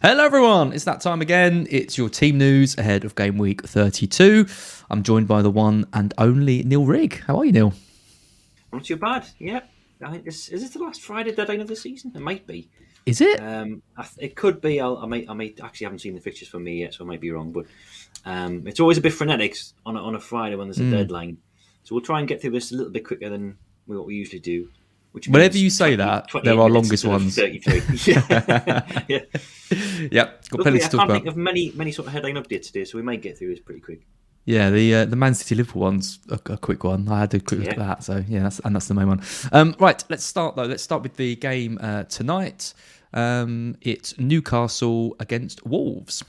Hello, everyone. It's that time again. It's your team news ahead of game week 32. I'm joined by the one and only Neil Rigg. How are you, Neil? Not too bad. Yep. I think this is it the last Friday deadline of the season. It might be. Is it? Um, I th- it could be. I'll, I might. I might actually haven't seen the fixtures for me yet, so I might be wrong. But um, it's always a bit frenetic on a, on a Friday when there's a deadline. So we'll try and get through this a little bit quicker than what we usually do. Which Whenever you say 20 that, 28 they're our longest ones. 33. yeah. yeah. yep. Got plenty to I talk can't about. think of many many sort of headline updates today, so we might get through this pretty quick. Yeah, the uh, the Man City Liverpool one's a, a quick one. I had a quick look at that, so yeah, that's, and that's the main one. Um, right, let's start though. Let's start with the game uh, tonight. Um, it's Newcastle against Wolves.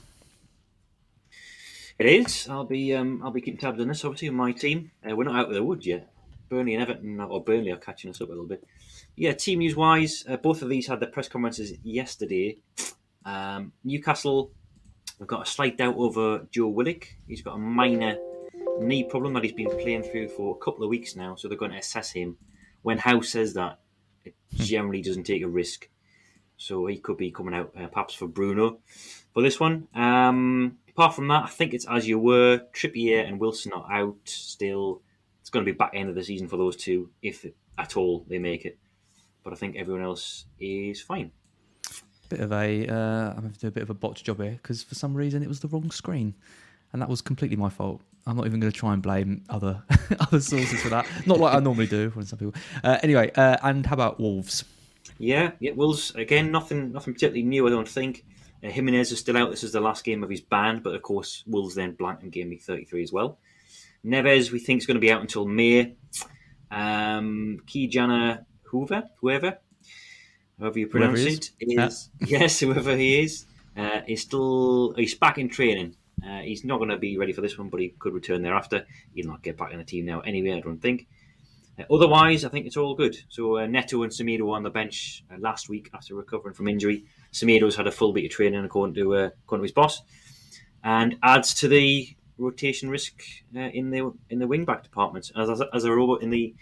It is. I'll be um, I'll be keeping tabs on this. Obviously, on my team. Uh, we're not out of the woods yet. Burnley and Everton, or Burnley, are catching us up a little bit. Yeah, team news wise, uh, both of these had their press conferences yesterday. Um, Newcastle have got a slight doubt over Joe Willock. He's got a minor knee problem that he's been playing through for a couple of weeks now, so they're going to assess him. When Howe says that, it generally doesn't take a risk. So he could be coming out uh, perhaps for Bruno for this one. Um, apart from that, I think it's as you were. Trippier and Wilson are out still. It's going to be back end of the season for those two, if at all they make it. But I think everyone else is fine. Bit of a, uh, I'm having to do a bit of a botch job here because for some reason it was the wrong screen, and that was completely my fault. I'm not even going to try and blame other other sources for that. Not like I normally do when some people. Uh, anyway, uh, and how about Wolves? Yeah, yeah. Wolves again. Nothing, nothing particularly new. I don't think. Uh, Jimenez is still out. This is the last game of his ban, but of course, Wolves then blank in game week 33 as well. Neves, we think, is going to be out until May. Um, Ki-Jana Hoever, whoever, however you pronounce he it, is. yes, whoever he is, uh, is still he's back in training. Uh, he's not going to be ready for this one, but he could return thereafter. He'll not get back in the team now anyway. I don't think. Uh, otherwise, I think it's all good. So uh, Neto and Semedo on the bench uh, last week after recovering from injury. Semedo's had a full week of training according to uh, according to his boss, and adds to the rotation risk uh, in the in the wing back department. As as, as a robot in the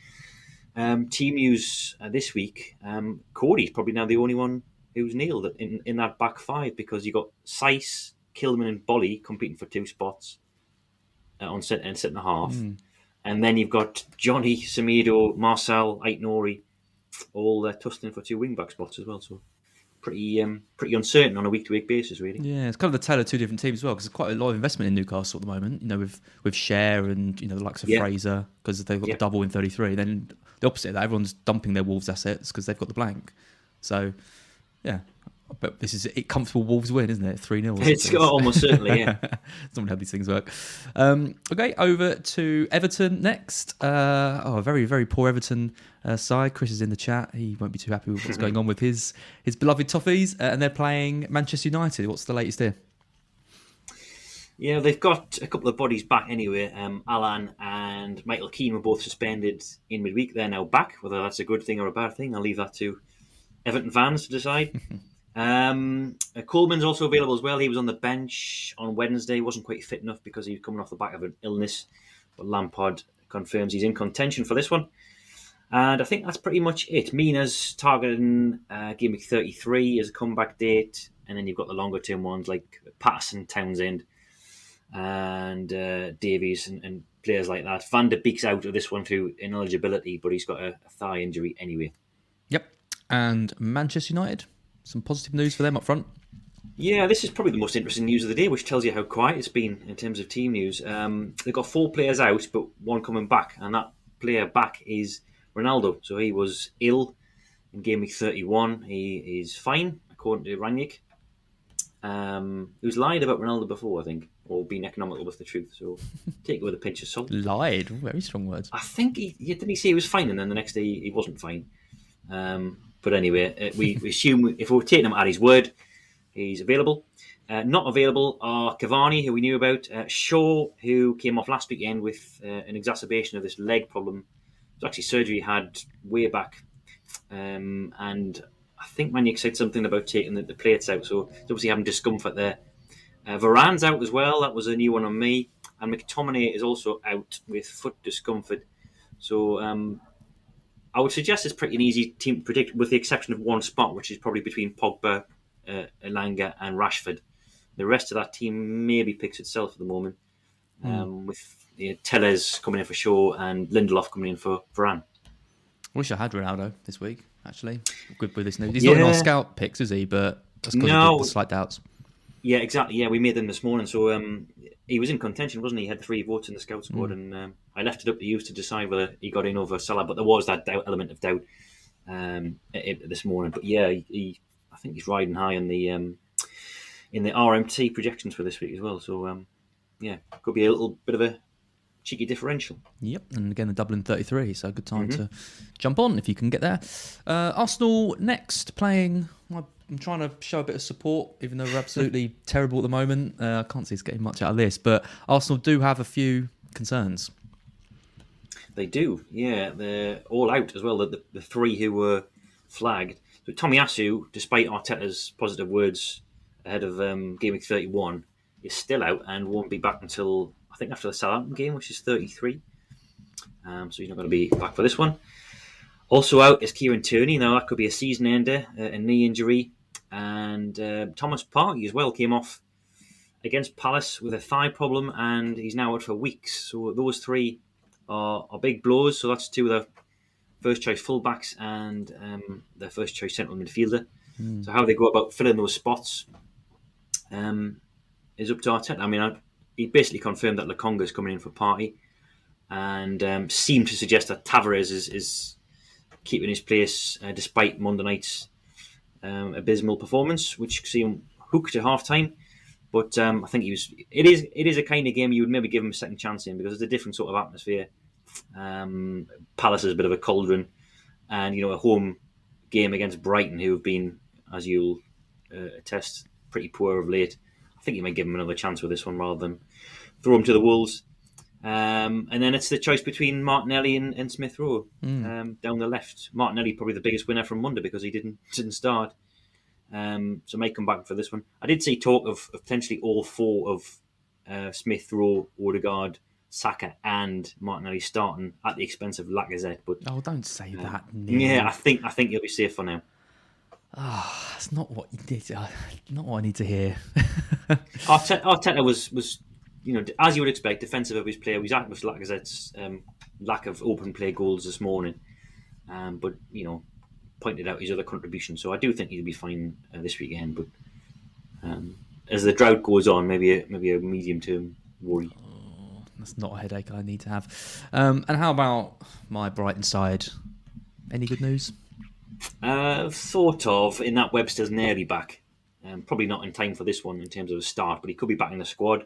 um, team news uh, this week, um, Coady's probably now the only one who's nailed it in, in that back five because you got Saiss, Kilman, and Boly competing for two spots uh, on set and set and a half. And then you've got Johnny, Semedo, Marçal, Ait-Nouri, all uh, tussling for two wing back spots as well. So pretty um, pretty uncertain on a week to week basis, really. Yeah, it's kind of the tale of two different teams as well because there's quite a lot of investment in Newcastle at the moment. You know, with with Schär and you know the likes of Yeah. Fraser because they've got Yeah. the double in 33. Then the opposite of that, everyone's dumping their Wolves assets because they've got the blank. So yeah, but this is a comfortable Wolves win, isn't it? Three 0 It's almost certainly, yeah. It's not how these things work. Um, okay, over to Everton next. Uh, oh, a very, very poor Everton uh, side. Chris is in the chat. He won't be too happy with what's going on with his his beloved Toffees. Uh, and they're playing Manchester United. What's the latest here? Yeah, they've got a couple of bodies back anyway. Um, Allan and Michael Keane were both suspended in midweek. They're now back. Whether that's a good thing or a bad thing, I'll leave that to Everton fans to decide. um, uh, Coleman's also available as well. He was on the bench on Wednesday. wasn't quite fit enough because he was coming off the back of an illness. But Lampard confirms he's in contention for this one. And I think that's pretty much it. Mina's targeting uh, game week 33 as a comeback date. And then you've got the longer term ones like Patterson, Townsend, and uh, Davies and, and players like that. Van der Beek's out of this one through ineligibility, but he's got a, a thigh injury anyway. Yep. And Manchester United. Some positive news for them up front. Yeah, this is probably the most interesting news of the day, which tells you how quiet it's been in terms of team news. Um, they've got four players out, but one coming back, and that player back is Ronaldo. So he was ill in game week 31. He is fine, according to Rangnick. Um, who's lied about Ronaldo before, I think, or been economical with the truth. So take it with a pinch of salt. Lied. Very strong words. I think he didn't he say he was fine, and then the next day he wasn't fine. Um, but anyway, uh, we, we assume if we're taking him at his word, he's available. Uh, not available are Cavani, who we knew about, uh, Shaw, who came off last weekend with uh, an exacerbation of this leg problem. It was actually surgery he had way back, um, and I think Maniac said something about taking the, the plates out, so he's obviously having discomfort there. Uh, Varane's out as well. That was a new one on me. And McTominay is also out with foot discomfort. So um, I would suggest it's pretty an easy team to predict, with the exception of one spot, which is probably between Pogba, uh, Elanga, and Rashford. The rest of that team maybe picks itself at the moment, um, with you know, Telles coming in for Shaw and Lindelof coming in for Varane. I wish I had Ronaldo this week. Actually, good with this news. He's not in our Yeah. scout picks, is he? But that's because No. of the slight doubts. Yeah, exactly. Yeah, we made them this morning. So um, he was in contention, wasn't he? He had three votes in the scout squad, and um, I left it up to you to decide whether he got in over Salah. But there was that doubt, element of doubt um, i- i- this morning. But yeah, he, he, I think he's riding high in the um, in the RMT projections for this week as well. So um, yeah, could be a little bit of a cheeky differential. Yep, and again the Dublin 33, so a good time Mm-hmm. to jump on if you can get there. Uh, Arsenal next playing. I'm trying to show a bit of support, even though we're absolutely terrible at the moment. Uh, I can't see us getting much out of this, but Arsenal do have a few concerns. They do, yeah. They're all out as well. The, the, the three who were flagged. So Tomiyasu, despite Arteta's positive words ahead of um, game week 31, is still out and won't be back until I think after the Southampton game, which is 33. Um, so he's not going to be back for this one. Also out is Kieran Tierney. Now that could be a season ender, uh, a knee injury, and uh, Thomas Partey as well came off against Palace with a thigh problem, and he's now out for weeks. So those three are, are big blows. So that's two of the first choice fullbacks and um, their first choice central midfielder. So how they go about filling those spots um, is up to Arteta. I mean, I, he basically confirmed that Lokonga is coming in for Partey, and um, seemed to suggest that Tavares is, is keeping his place uh, despite Monday night's um, abysmal performance, which seemed hooked at half time. But um, I think he was. It is. It is a kind of game you would maybe give him a second chance in because it's a different sort of atmosphere. Um, Palace is a bit of a cauldron, and you know a home game against Brighton, who have been, as you'll uh, attest, pretty poor of late. I think you might give him another chance with this one rather than throw him to the wolves. Um, and then it's the choice between Martinelli and, and Smith Rowe um, down the left. Martinelli probably the biggest winner from Monday because he didn't didn't start. Um, so may come back for this one. I did see talk of, of potentially all four of uh, Smith, Rowe, Odegaard, Saka, and Martinelli starting at the expense of Lacazette. But Oh, don't say that. Neil. yeah, I think I think he'll be safe for now. Ah, that's not what you. To, not what I need to hear. Arteta, Arteta was was you know as you would expect defensive of his play. He was at with Lacazette's um, lack of open play goals this morning, um, but you know pointed out his other contributions. So I do think he'll be fine uh, this weekend. But um, as the drought goes on, maybe a, maybe a medium term worry. That's not a headache I need to have. Um, and how about my Brighton side? Any good news? Uh, thought of in that Webster's nearly back. Um, probably not in time for this one in terms of a start, but he could be back in the squad,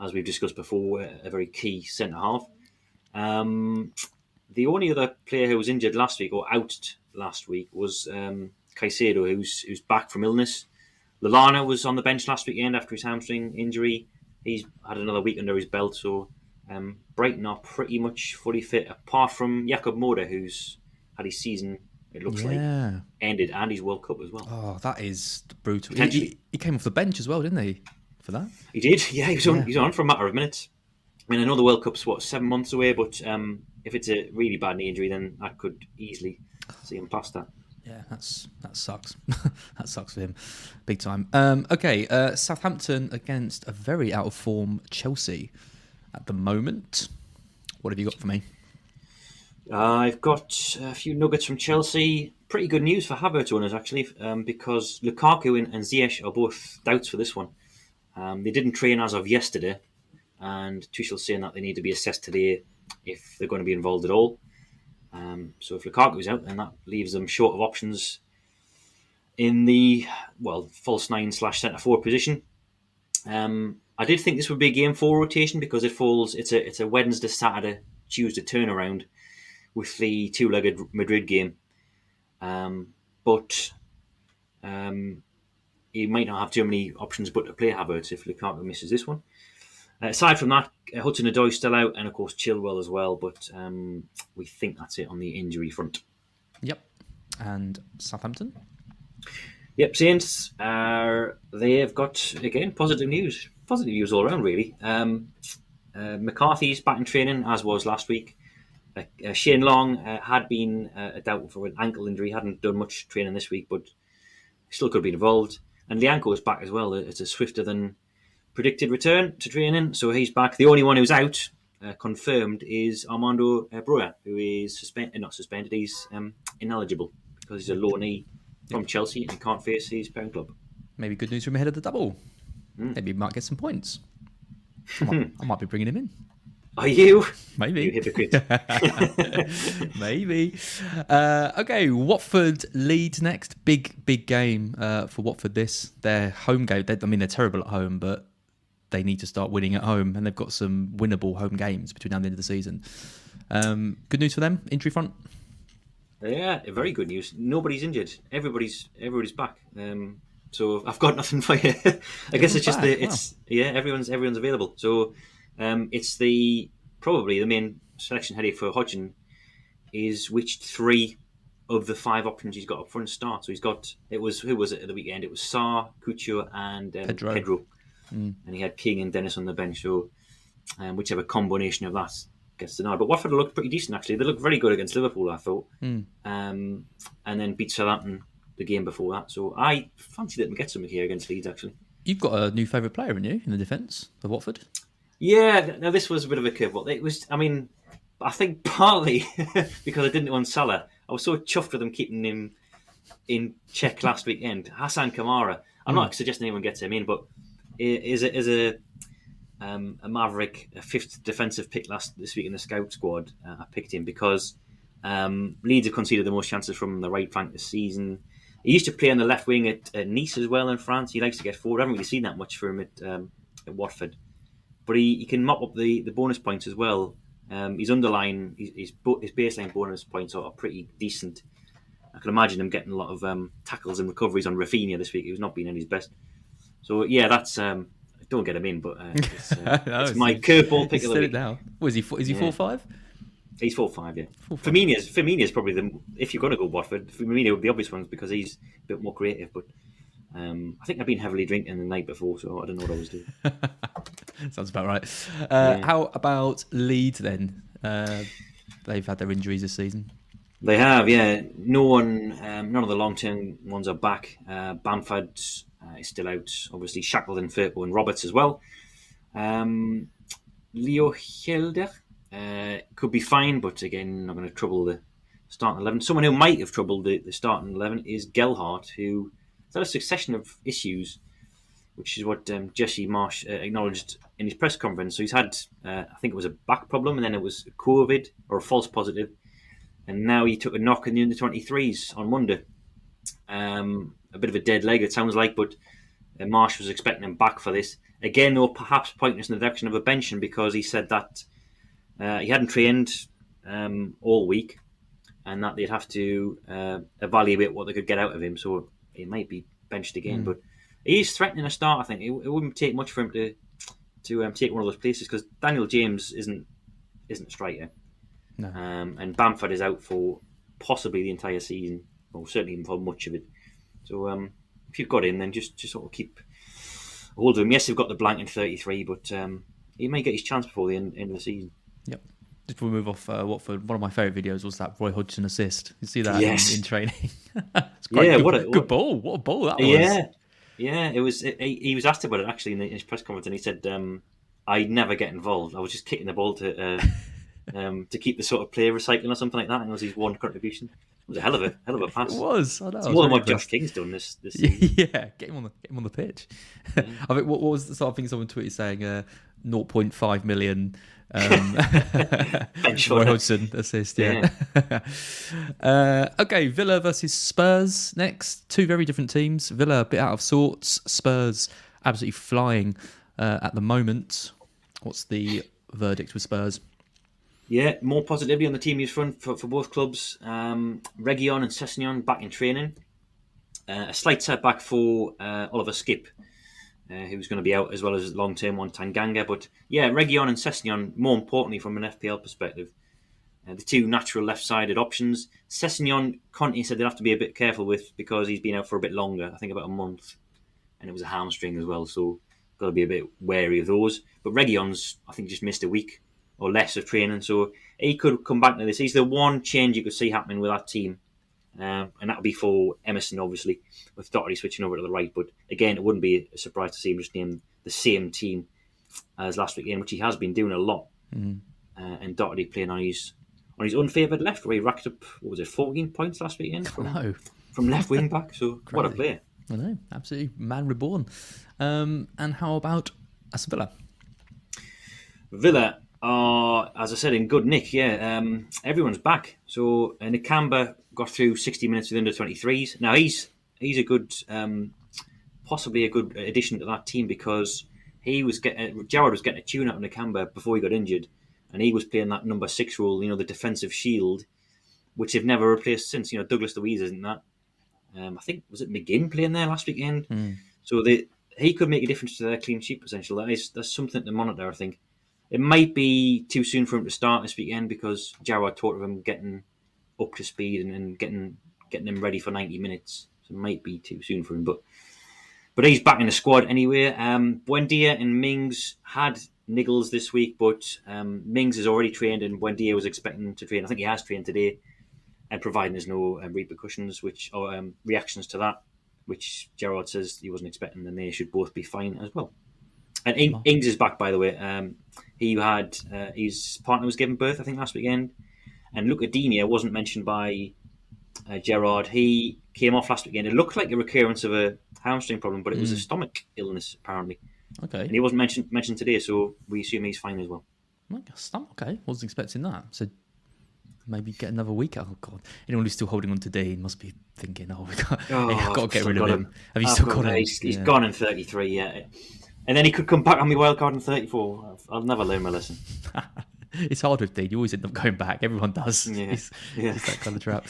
as we've discussed before. A very key centre half. Um, the only other player who was injured last week or out last week was um, Caicedo, who's who's back from illness. Lallana was on the bench last weekend after his hamstring injury. He's had another week under his belt, so um, Brighton are pretty much fully fit, apart from Jakub Moder, who's had his season. It looks like ended and his World Cup as well. Oh, that is brutal. He, he, he came off the bench as well, didn't he? For that. He did, yeah. He was on. He was on for a matter of minutes. I mean, I know the World Cup's what seven months away, but um, if it's a really bad knee injury, then I could easily see him past that. Yeah, that's that sucks. that sucks for him, big time. Um, okay, uh, Southampton against a very out of form Chelsea at the moment. What have you got for me? Uh, I've got a few nuggets from Chelsea. pretty good news for Havertz owners actually, um, because Lukaku and, and Ziyech are both doubts for this one. Um, they didn't train as of yesterday, and Tuchel's saying that they need to be assessed today if they're going to be involved at all. Um, so if Lukaku's out, then that leaves them short of options in the well false nine slash centre forward position. Um, I did think this would be a game four rotation because it falls. It's a it's a Wednesday, Saturday, Tuesday turnaround with the two legged Madrid game. Um, but um, he might not have too many options but to play Havertz if Lukaku misses this one. Uh, aside from that, uh, Hudson Odoi still out, and of course Chilwell as well. But um, we think that's it on the injury front. Yep. And Southampton. Yep, Saints. Uh, they've got again positive news. Positive news all around, really. Um, uh, McCarthy's back in training, as was last week. Uh, uh, Shane Long uh, had been uh, a doubt for an ankle injury, hadn't done much training this week, but still could be involved. And Lyanco is back as well. It's a swifter than predicted return to training, so he's back. The only one who's out, uh, confirmed, is Armando uh, Broja, who is suspended, not suspended, he's um, ineligible because he's a loanee from Chelsea and he can't face his parent club. Maybe good news from ahead of the double. Hmm. Maybe he might get some points. I might, I might be bringing him in. Are you? Maybe. You hypocrite. Maybe. Uh, okay, Watford Leeds next. Big, big game uh, for Watford. This their home game. They, I mean, they're terrible at home, but they need to start winning at home, and they've got some winnable home games between now and the end of the season. Um, good news for them. Injury front. yeah, very good news. Nobody's injured. Everybody's everybody's back. Um, so I've got nothing for you. I guess it's just back, the wow. it's yeah everyone's everyone's available. So um, it's the probably the main selection headache for Hodgson is which three of the five options he's got up front start. So he's got it was who was it at the weekend? It was Sarr, Couture, and um, Pedro. Pedro, and he had King and Dennis on the bench. So um, whichever combination of that gets denied. But Watford looked pretty decent actually. They looked very good against Liverpool, I thought, um, and then beat Southampton the game before that. So I fancy them get something here against Leeds actually. You've got a new favourite player, haven't you, in the defence of Watford? Yeah, now this was a bit of a curveball. It was, I mean, I think partly because I didn't want Salah. I was so chuffed with them keeping him in check last weekend. Hassan Kamara. I'm not suggesting anyone gets him in, but is a, is a um, a Maverick, a fifth defensive pick last this week in the scout squad. Uh, I picked him because um, Leeds have conceded the most chances from the right flank this season. He used to play on the left wing at, at Nice as well in France. He likes to get forward. I haven't really seen that much from him at, um, at Watford but he, he can mop up the, the bonus points as well. Um, his underline, his, his his baseline bonus points are, are pretty decent. I can imagine him getting a lot of um, tackles and recoveries on Raphinha this week. He was not being at his best. So yeah, that's um, don't get him in, but uh, it's, uh, No, it's it's- my curveball pick of the week. now. Was he? four- Is he Yeah. four five? He's four five, yeah. Four five. Femenía's Femenía's probably the if you're going to go Watford, Femenía would be the obvious ones because he's a bit more creative. But um, I think I've been heavily drinking the night before, so I don't know what I was doing. Sounds about right. Uh, How about Leeds then? Uh, they've had their injuries this season. They have, yeah. No one, um, none of the long term ones are back. Uh, Bamford uh, is still out. Obviously, Shackleton, Firpo, and Roberts as well. Um, Leo Hjelde uh, could be fine, but again, not going to trouble the starting 11. Someone who might have troubled the, the starting 11 is Gelhardt, who had a succession of issues, which is what um, Jesse Marsch uh, acknowledged in his press conference. So he's had, uh, I think it was a back problem, and then it was COVID or a false positive and now he took a knock in the under 23s on Monday. Um, a bit of a dead leg, it sounds like, but uh, Marsch was expecting him back for this. Again, though, perhaps pointing us in the direction of a benching because he said that uh, he hadn't trained um, all week and that they'd have to uh, evaluate what they could get out of him. So he might be benched again, but he's threatening a start. I think it, it wouldn't take much for him to to um, take one of those places because Daniel James isn't isn't a striker. No. Um, and Bamford is out for possibly the entire season, or certainly for much of it. So um, if you've got him, then just, just sort of keep hold of him. Yes, they've got the blank in 33, but um, he may get his chance before the end, end of the season. Yep. Just before we move off uh, Watford, one of my favourite videos was that Roy Hodgson assist. You see that Yes. in, in training? it's great. Yeah, good, what a- good what- ball. What a ball that was. Yeah, yeah. It was. It, he, he was asked about it actually in, the, in his press conference, and he said, um, "I'd never get involved. I was just kicking the ball to uh, um, to keep the sort of player recycling or something like that. And it was his one contribution. It was a hell of a hell of a pass. It was. I know. It's I was more than what Josh. King's done this this yeah, get him on the get him on the pitch. I think what, what was the sort of thing someone tweeted saying? Uh, 0.5 million. Um, Roy. Hodgson assist. Yeah. uh, okay, Villa versus Spurs next. Two very different teams. Villa a bit out of sorts. Spurs absolutely flying uh, at the moment. What's the verdict with Spurs? Yeah, more positivity on the team use front for, for both clubs. Um, Reguilón and Sessegnon back in training. Uh, a slight setback for uh, Oliver Skipp, uh, who's going to be out as well as long term one Tanganga. But yeah, Reguilón and Sessegnon, more importantly from an FPL perspective, uh, the two natural left sided options. Sessegnon, Conte said they'd have to be a bit careful with because he's been out for a bit longer, I think about a month, and it was a hamstring as well, so got to be a bit wary of those. But Reguilón's, I think, just missed a week or less of training, so he could come back to this. He's the one change you could see happening with that team. Um, and that would be for Emerson, obviously, with Doherty switching over to the right. But again, it wouldn't be a surprise to see him just name the same team as last weekend, which he has been doing a lot. Uh, and Doherty playing on his on his unfavoured left, where he racked up what was it, fourteen points last weekend from, No, from left wing back. So what a player! I know, absolutely man reborn. Um, and how about Aston Villa? Villa are, as I said, in good nick. Yeah, um, everyone's back. So uh, Nakamba got through 60 minutes with under 23s. Now he's he's a good, um, possibly a good addition to that team because he was getting Gerrard was getting a tune out of Nakamba before he got injured, and he was playing that number six role. You know, the defensive shield, which they've never replaced since. You know, Douglas Luiz isn't that. Um, I think was it McGinn playing there last weekend. So they, he could make a difference to their clean sheet potential. That is that's something to monitor. I think it might be too soon for him to start this weekend because Gerrard talked of him getting up to speed and, and getting getting him ready for ninety minutes. So it might be too soon for him, but but he's back in the squad anyway. Um, Buendia and Mings had niggles this week, but um, Mings is already trained and Buendia was expecting to train. I think he has trained today, and providing there's no um, repercussions which or um, reactions to that, which Gerrard says he wasn't expecting, then they should both be fine as well. And In- Ings is back, by the way. Um, he had uh, his partner was given birth, I think, last weekend, and Luca wasn't mentioned by uh, Gerrard. He came off last weekend. It looked like a recurrence of a hamstring problem, but it was a stomach illness apparently, Okay, and he wasn't mentioned mentioned today. So we assume he's fine as well. Okay, wasn't expecting that. So maybe get another week. Out. Oh god, anyone who's still holding on today must be thinking, "Oh, we got, Oh, yeah, I've got to get rid of him." him. Have you I've still got got him. He's, he's Yeah. gone in 33, yeah. And then he could come back on me wild card in 34. I've, I'll never learn my lesson. It's hard with Digne. You always end up going back. Everyone does. Yeah, It's, yeah. it's that kind of trap.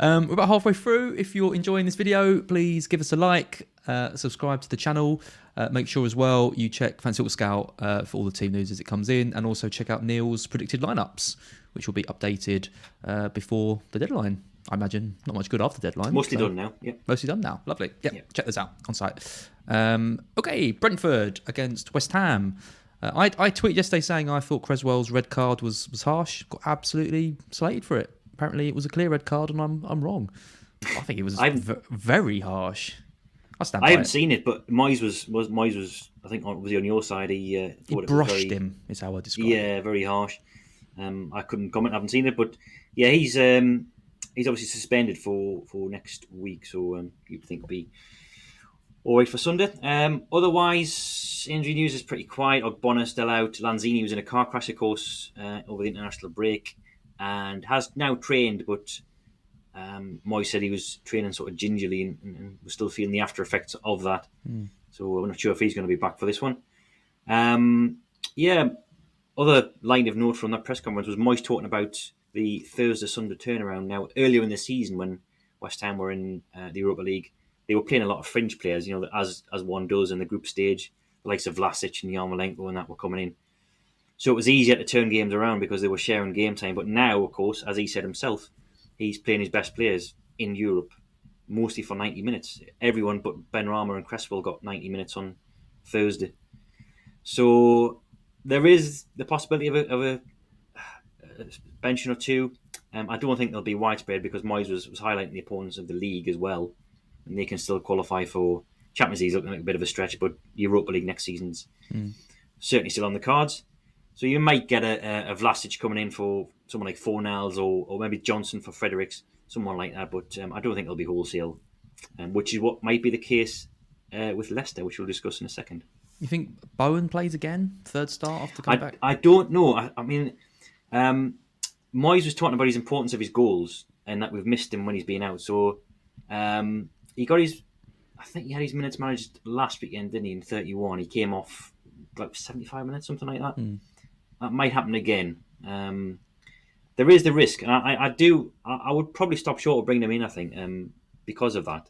Um, we're about halfway through. If you're enjoying this video, please give us a like, uh, subscribe to the channel. Uh, make sure as well you check Fantasy Football Scout uh, for all the team news as it comes in, and also check out Neil's predicted lineups, which will be updated uh, before the deadline. I imagine not much good after the deadline. Mostly so- done now. Yeah. Mostly done now. Lovely. Yeah, Yeah. check this out on site. Um, okay, Brentford against West Ham. Uh, I, I tweeted yesterday saying I thought Cresswell's red card was, was harsh. Got absolutely slated for it. Apparently, it was a clear red card, and I'm I'm wrong. I think it was v- very harsh. I stand I haven't it. seen it, but Moyes was, was Moyes was I think on- was he on your side? He, uh, He it brushed very, him. Is how I describe it. Yeah, very harsh. Um, I couldn't comment. I haven't seen it, but yeah, he's um, he's obviously suspended for, for next week, so um, you'd think be all right for Sunday. Um, otherwise, injury news is pretty quiet. Ogbonna still out. Lanzini was in a car crash, of course, uh, over the international break, and has now trained, but um, Moy said he was training sort of gingerly and, and, was still feeling the after effects of that. So I'm not sure if he's going to be back for this one. Um, yeah, other line of note from that press conference was Moyes talking about the Thursday Sunday turnaround. Now, earlier in the season, when West Ham were in uh, the Europa League, they were playing a lot of fringe players. You know, as as one does in the group stage, the likes of Vlasic and Yarmolenko and that were coming in. So it was easier to turn games around because they were sharing game time. But now, of course, as he said himself, he's playing his best players in Europe, mostly for 90 minutes. Everyone but Benrahma and Cresswell got 90 minutes on Thursday. So there is the possibility of a, of a, a benching or two. Um, I don't think they'll be widespread because Moyes was, was highlighting the opponents of the league as well, and they can still qualify for Champions League. Looking like a bit of a stretch, but Europa League next season's certainly still on the cards. So you might get a, a, a Vlasic coming in for someone like Fornals or, or maybe Johnson for Fredericks, someone like that. But um, I don't think it'll be wholesale, um, which is what might be the case uh, with Leicester, which we'll discuss in a second. You think Bowen plays again, third start after coming I, back? I don't know. I, I mean, um, Moyes was talking about his importance of his goals and that we've missed him when he's been out. So um, he got his, I think he had his minutes managed last weekend, didn't he? In 31, he came off like 75 minutes, something like that. Hmm. That might happen again. Um, there is the risk, and I, I do. I, I would probably stop short of bringing them in. I think um, because of that,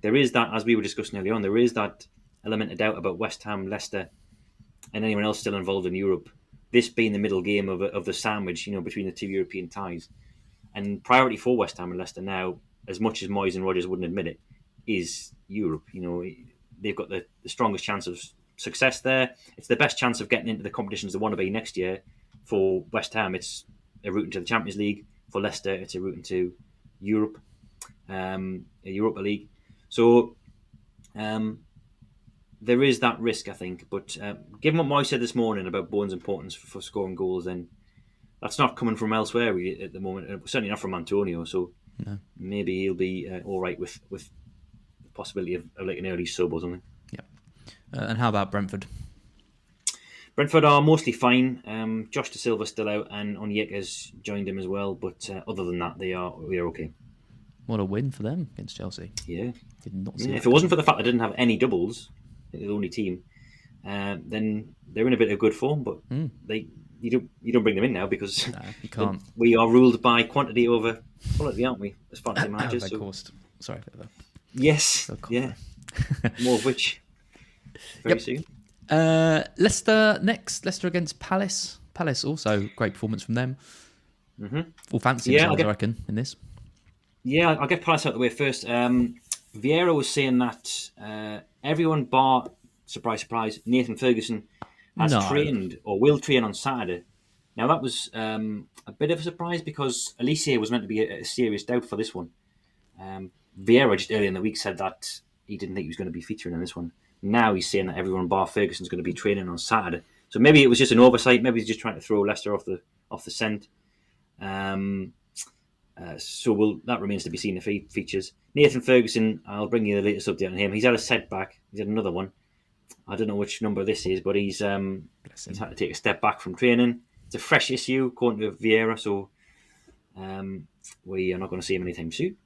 there is that as we were discussing earlier on. There is that element of doubt about West Ham, Leicester, and anyone else still involved in Europe. This being the middle game of, of the sandwich, you know, between the two European ties, and priority for West Ham and Leicester now, as much as Moyes and Rodgers wouldn't admit it, is Europe. You know, they've got the, the strongest chance of success there. It's the best chance of getting into the competitions they want to be next year. For West Ham, it's a route into the Champions League. For Leicester, it's a route into Europe, um, a Europa League. So um, there is that risk, I think. But uh, given what Moy said this morning about Bowen's importance for, for, scoring goals, then that's not coming from elsewhere really, at the moment. Certainly not from Antonio. So no. maybe he'll be uh, all right with with possibility of, of like an early sub or something. Yeah. Uh, and how about Brentford? Brentford are mostly fine. Um, Josh Dasilva still out, and Onyeka's joined him as well. But uh, other than that, they are we are okay. What a win for them against Chelsea. Yeah. Did not see Yeah, if it wasn't for the fact they didn't have any doubles, the only team, uh, then they're in a bit of good form. But they you don't you don't bring them in now because No, you can't. we are ruled by quantity over quality, aren't we? As fantasy Oh, managers. so- Sorry for that. Yes, yeah. More of which very Yep. soon. Uh, Leicester next. Leicester against Palace. Palace also great performance from them. Mm-hmm. All fancy Yeah, I'll get- I reckon, in this. Yeah, I'll get Palace out of the way first. Um, Vieira was saying that uh, everyone bar, surprise, surprise, Nathan Ferguson has No. trained or will train on Saturday. Now, that was um, a bit of a surprise because Alicia was meant to be a, a serious doubt for this one. Um, Vieira just earlier in the week said that he didn't think he was going to be featuring in this one. Now he's saying that everyone bar Ferguson's going to be training on Saturday. So maybe it was just an oversight. Maybe he's just trying to throw Leicester off the off the scent. Um, uh, so we'll, that remains to be seen if he features. Nathan Ferguson, I'll bring you the latest update on him. He's had a setback. He's had another one. I don't know which number this is, but he's um, he's had to take a step back from training. It's a fresh issue, according to Vieira, so um, we are not going to see him anytime soon.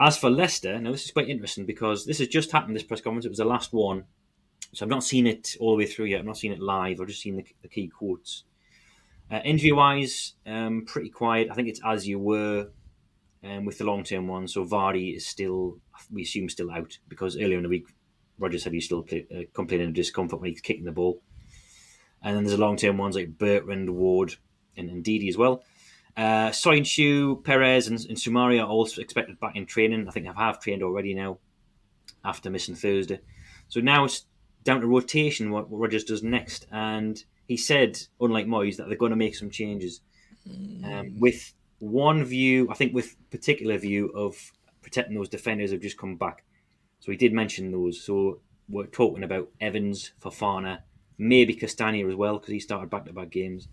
As for Leicester, now this is quite interesting because this has just happened. This press conference, it was the last one, so I've not seen it all the way through yet. I've not seen it live. I've just seen the, the key quotes. Uh, injury wise, um, pretty quiet. I think it's as you were um, with the long term one. So Vardy is still, we assume, still out because earlier in the week, Roger said he's still play, uh, complaining of discomfort when he's kicking the ball. And then there's the long term ones like Bertrand, Ward, and Ndidi as well. Uh, Soyuncu, Perez, and, and Soumaré are also expected back in training. I think they have trained already now after missing Thursday. So now it's down to rotation what, what Rodgers does next. And he said, unlike Moyes, that they're going to make some changes. Um, with one view, I think with particular view of protecting those defenders who've just come back. So he did mention those. So we're talking about Evans, Fofana, maybe Castagna as well, because he started back to back games.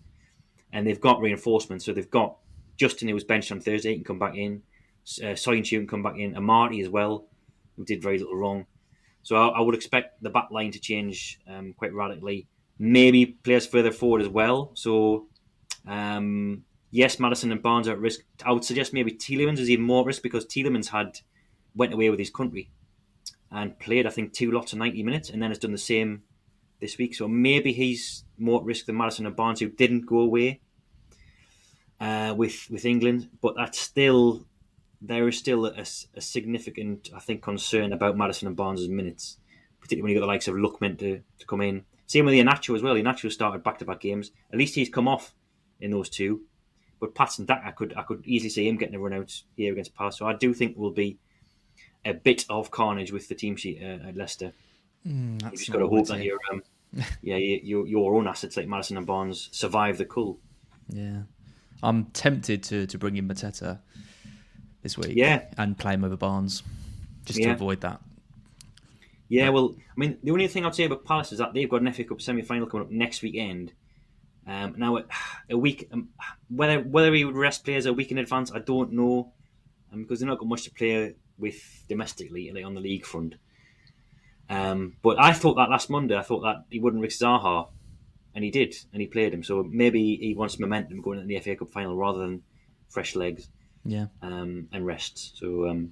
And they've got reinforcements. So they've got Justin, who was benched on Thursday, can come back in. Uh, Soyuncu can come back in. Amartey as well, who did very little wrong. So I, I would expect the back line to change um, quite radically. Maybe players further forward as well. So um, yes, Maddison and Barnes are at risk. I would suggest maybe Tielemans is even more at risk because Tielemans had went away with his country and played, I think, two lots of 90 minutes and then has done the same this week. So maybe he's more at risk than Maddison and Barnes, who didn't go away uh, with with England. But that's still there is still a, a significant, I think, concern about Maddison and Barnes' minutes, particularly when you've got the likes of Lookman to, to come in. Same with Inacho as well. Inacho started back to back games. At least he's come off in those two. But Patson Dak, I could I could easily see him getting a run out here against Palace. So I do think will be a bit of carnage with the team sheet uh, at Leicester. Mm, You've just got to hope that your um, yeah your, your own assets like Maddison and Barnes survive the cull. Yeah. I'm tempted to, to bring in Mateta this week. Yeah. And play him over Barnes. Just to avoid that. Yeah, well, I mean, the only thing I'd say about Palace is that they've got an FA Cup semi final coming up next weekend. Um, now, a week um, whether whether he would rest players a week in advance, I don't know, um, because they're not got much to play with domestically, like on the league front. Um, but I thought that last Monday, I thought that he wouldn't risk Zaha, and he did, and he played him. So maybe he wants momentum going into the FA Cup final rather than fresh legs Yeah. um, and rest. So um,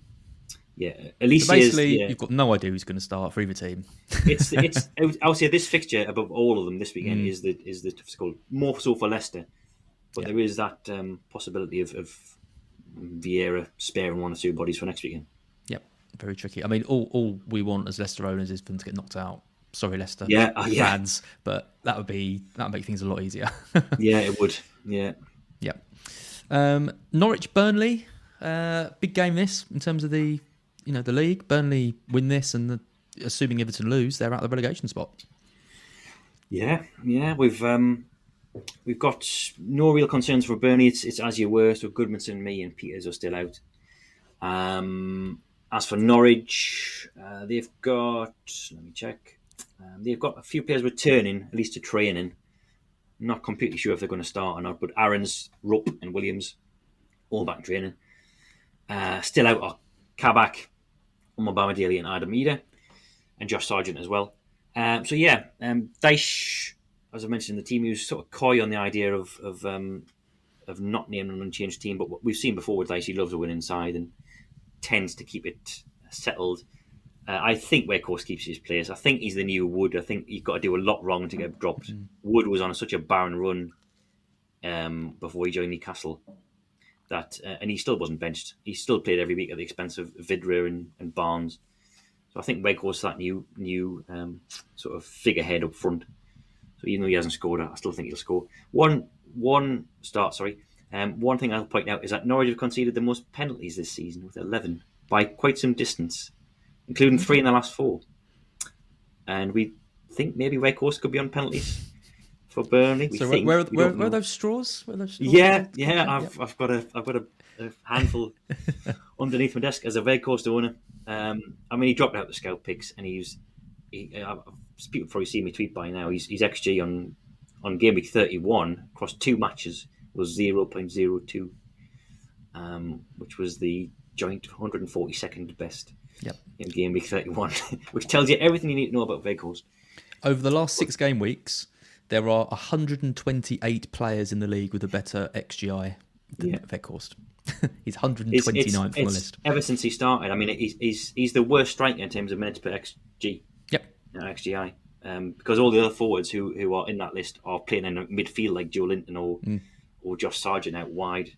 yeah, at least So basically, yeah, you've got no idea who's going to start for either team. it's it's. I would say this fixture above all of them this weekend Mm. is the is the toughest goal. More so for Leicester, but Yeah. there is that um, possibility of, of Vieira sparing one or two bodies for next weekend. Very tricky. I mean, all all we want as Leicester owners is for them to get knocked out. Sorry, Leicester Yeah, uh, yeah. fans, but that would be that would make things a lot easier. Yeah, it would. Yeah, Yeah. Um, Norwich Burnley, uh, big game this in terms of the you know the league. Burnley win this, and the, assuming Everton lose, they're out of the relegation spot. yeah, yeah. We've um, we've got no real concerns for Burnley. It's it's as you were. So Gudmundsson, Mee, and Pieters are still out. Um, as for Norwich, uh, they've got. Let me check. Um, they've got a few players returning, at least to training. Not completely sure if they're going to start or not, but Aarons, Rupp, and Williams all back training. Uh, still out are Kabak, Umar Daly, and Adam Idah, and Josh Sargent as well. Um, so yeah, um, as I mentioned, the team who's sort of coy on the idea of of, um, of not naming an unchanged team, but what we've seen before with Dyche, he loves a win inside and tends to keep it settled. Uh, I think Weghorst keeps his place. I think he's the new Wood. I think he's got to do a lot wrong to get dropped. Wood was on such a barren run um, before he joined Newcastle that, uh, and he still wasn't benched. He still played every week at the expense of Vydra and, and Barnes. So I think Weghorst that new new um, sort of figurehead up front. So even though he hasn't scored, I still think he'll score. One one start, sorry. Um, one thing I'll point out is that Norwich have conceded the most penalties this season with 11 by quite some distance, including three in the last four. And we think maybe Weghorst could be on penalties for Burnley. We So think, where, where, we where, where are those straws? Where are those straws? Yeah, yeah, I've, I've got a I've got a, a handful underneath my desk as a Weghorst owner. Um, I mean, he dropped out the scout picks, and he's he, uh, people probably see me tweet by now. He's, he's XG on on game week thirty one across two matches was zero point zero two, um, which was the joint one hundred and forty second best Yep. in game week thirty one, which tells you everything you need to know about Weghorst. Over the last six game weeks, there are 128 players in the league with a better XGI than Yeah. Weghorst. He's It's, 129th it's, on the it's list. ever since he started. I mean, he's, he's he's the worst striker in terms of minutes per xg, Yep. uh, xgi, um, because all the other forwards who, who are in that list are playing in a midfield like Joelinton or Mm. Or Josh Sargent out wide.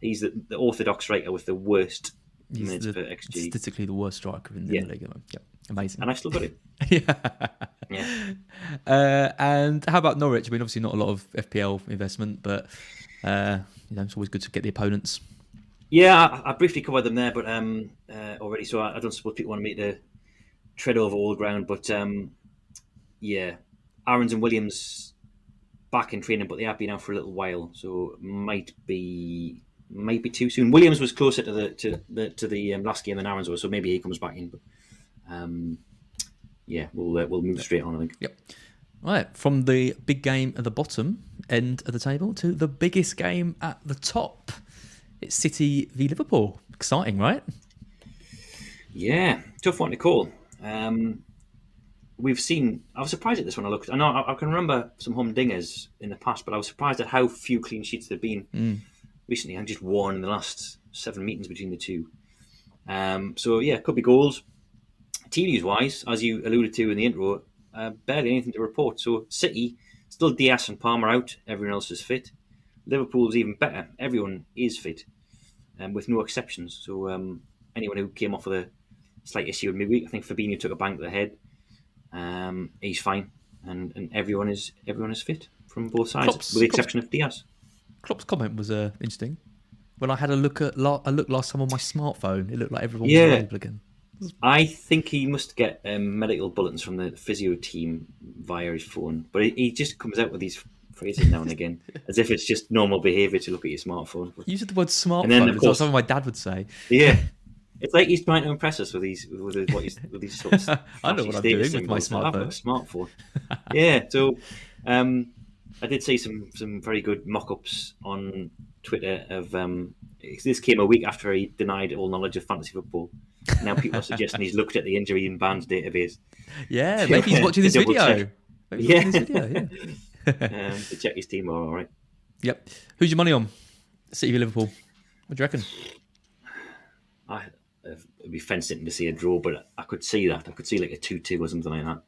He's the, the orthodox striker with the worst He's minutes the, per xg, statistically the worst striker in, in Yeah. the league. the. Yep. Amazing. and I've still got it. yeah. Yeah, Uh, and how about Norwich? I mean, obviously not a lot of FPL investment, but uh, you know it's always good to get the opponents. yeah. I, I briefly covered them there, but um, uh, already. So I, I don't suppose people want me to tread over old ground, but um, yeah, Aarons and Williams back in training, but they have been out for a little while, so might be might be too soon. Williams was closer to the to the to the um, last game than Aarons was, so maybe he comes back in. But um, yeah, we'll uh, we'll move straight on. I think. Yep. Right, from the big game at the bottom end of the table to the biggest game at the top. It's City v Liverpool. Exciting, right? Yeah, tough one to call. Um, we've seen. I was surprised at this when I looked. I know I, I can remember some humdingers in the past, but I was surprised at how few clean sheets there've been recently. And just one in the last seven meetings between the two. Um, so yeah, could be goals. Team wise, as you alluded to in the intro, uh, barely anything to report. So City still Dias and Palmer out. Everyone else is fit. Liverpool's even better. Everyone is fit, um, with no exceptions. So um, anyone who came off with a slight issue in midweek, I think Fabinho took a bang to the head. Um, he's fine, and, and everyone is everyone is fit from both sides, Klopp's- with the Klopp's- exception of Dias. Klopp's comment was uh, interesting. When I had a look at la- I looked last time on my smartphone, it looked like everyone Yeah. was available again. I think he must get um, medical bulletins from the physio team via his phone, but he, he just comes out with these phrases now and again, as if it's just normal behaviour to look at your smartphone. You used the word smartphone. And then, of course- something my dad would say. yeah, it's like he's trying to impress us with these with his, what he's with these sort of I know what I'm doing with my symbols. I've got a smartphone. yeah, so um, I did see some some very good mock-ups on Twitter of um, this came a week after he denied all knowledge of fantasy football. Now people are suggesting he's looked at the injury and bans database. Yeah, maybe he's watching this video. Maybe he's Yeah. watching this video, yeah. um, to check his team are all right. Yep. Who's your money on? City v Liverpool. What do you reckon? I, it'd be fencing to see a draw, but I could see that. I could see like a two-two or something like that.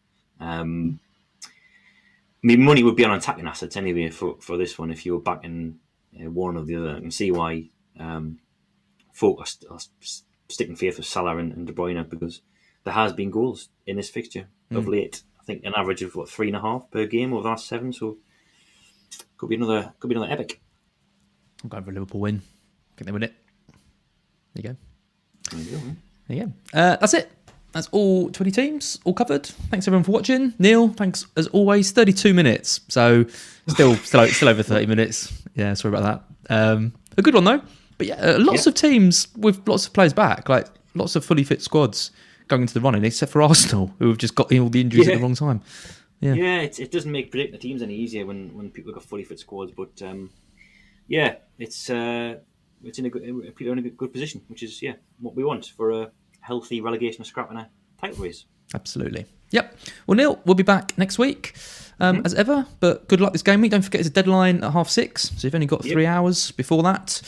Um, I mean, money would be on attacking assets anyway for, for this one if you were backing uh, one or the other. I can see why um, folk are, st- are sticking faith with Salah and, and De Bruyne because there has been goals in this fixture of late. I think an average of what three and a half per game over the last seven. So could be another could be another epic. I'm going for a Liverpool win. I think they win it. There you go. There you go? There you go. Uh, that's it. That's all 20 teams, all covered. Thanks everyone for watching. Neil, thanks as always. 32 minutes, so still still, still over 30 minutes. Yeah, sorry about that. Um, a good one though. But yeah, uh, lots Yeah. of teams with lots of players back, like lots of fully fit squads going into the running, except for Arsenal, who have just got all the injuries at the wrong time. Yeah. Yeah, it, it doesn't make predicting the teams any easier when, when people got fully fit squads. But um, yeah, it's uh, it's in a good in a good, position, which is yeah what we want for a healthy relegation scrap and a title race. Absolutely. Yep. Well, Neil, we'll be back next week um, Mm-hmm. as ever. But good luck this game week. Don't forget it's a deadline at half six. So you've only got Yep. three hours before that.